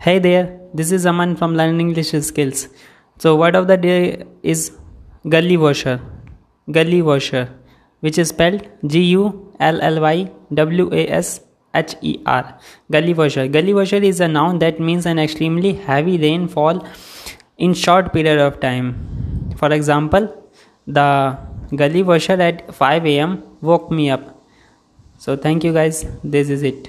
Hey there, this is Aman from Learning English Skills. So, word of the day is gully washer. Gully washer, which is spelled G U L L Y W A S H E R. Gully washer. Gully washer is a noun that means an extremely heavy rainfall in short period of time. For example, the gully washer at 5 am woke me up. So, thank you guys. This is it.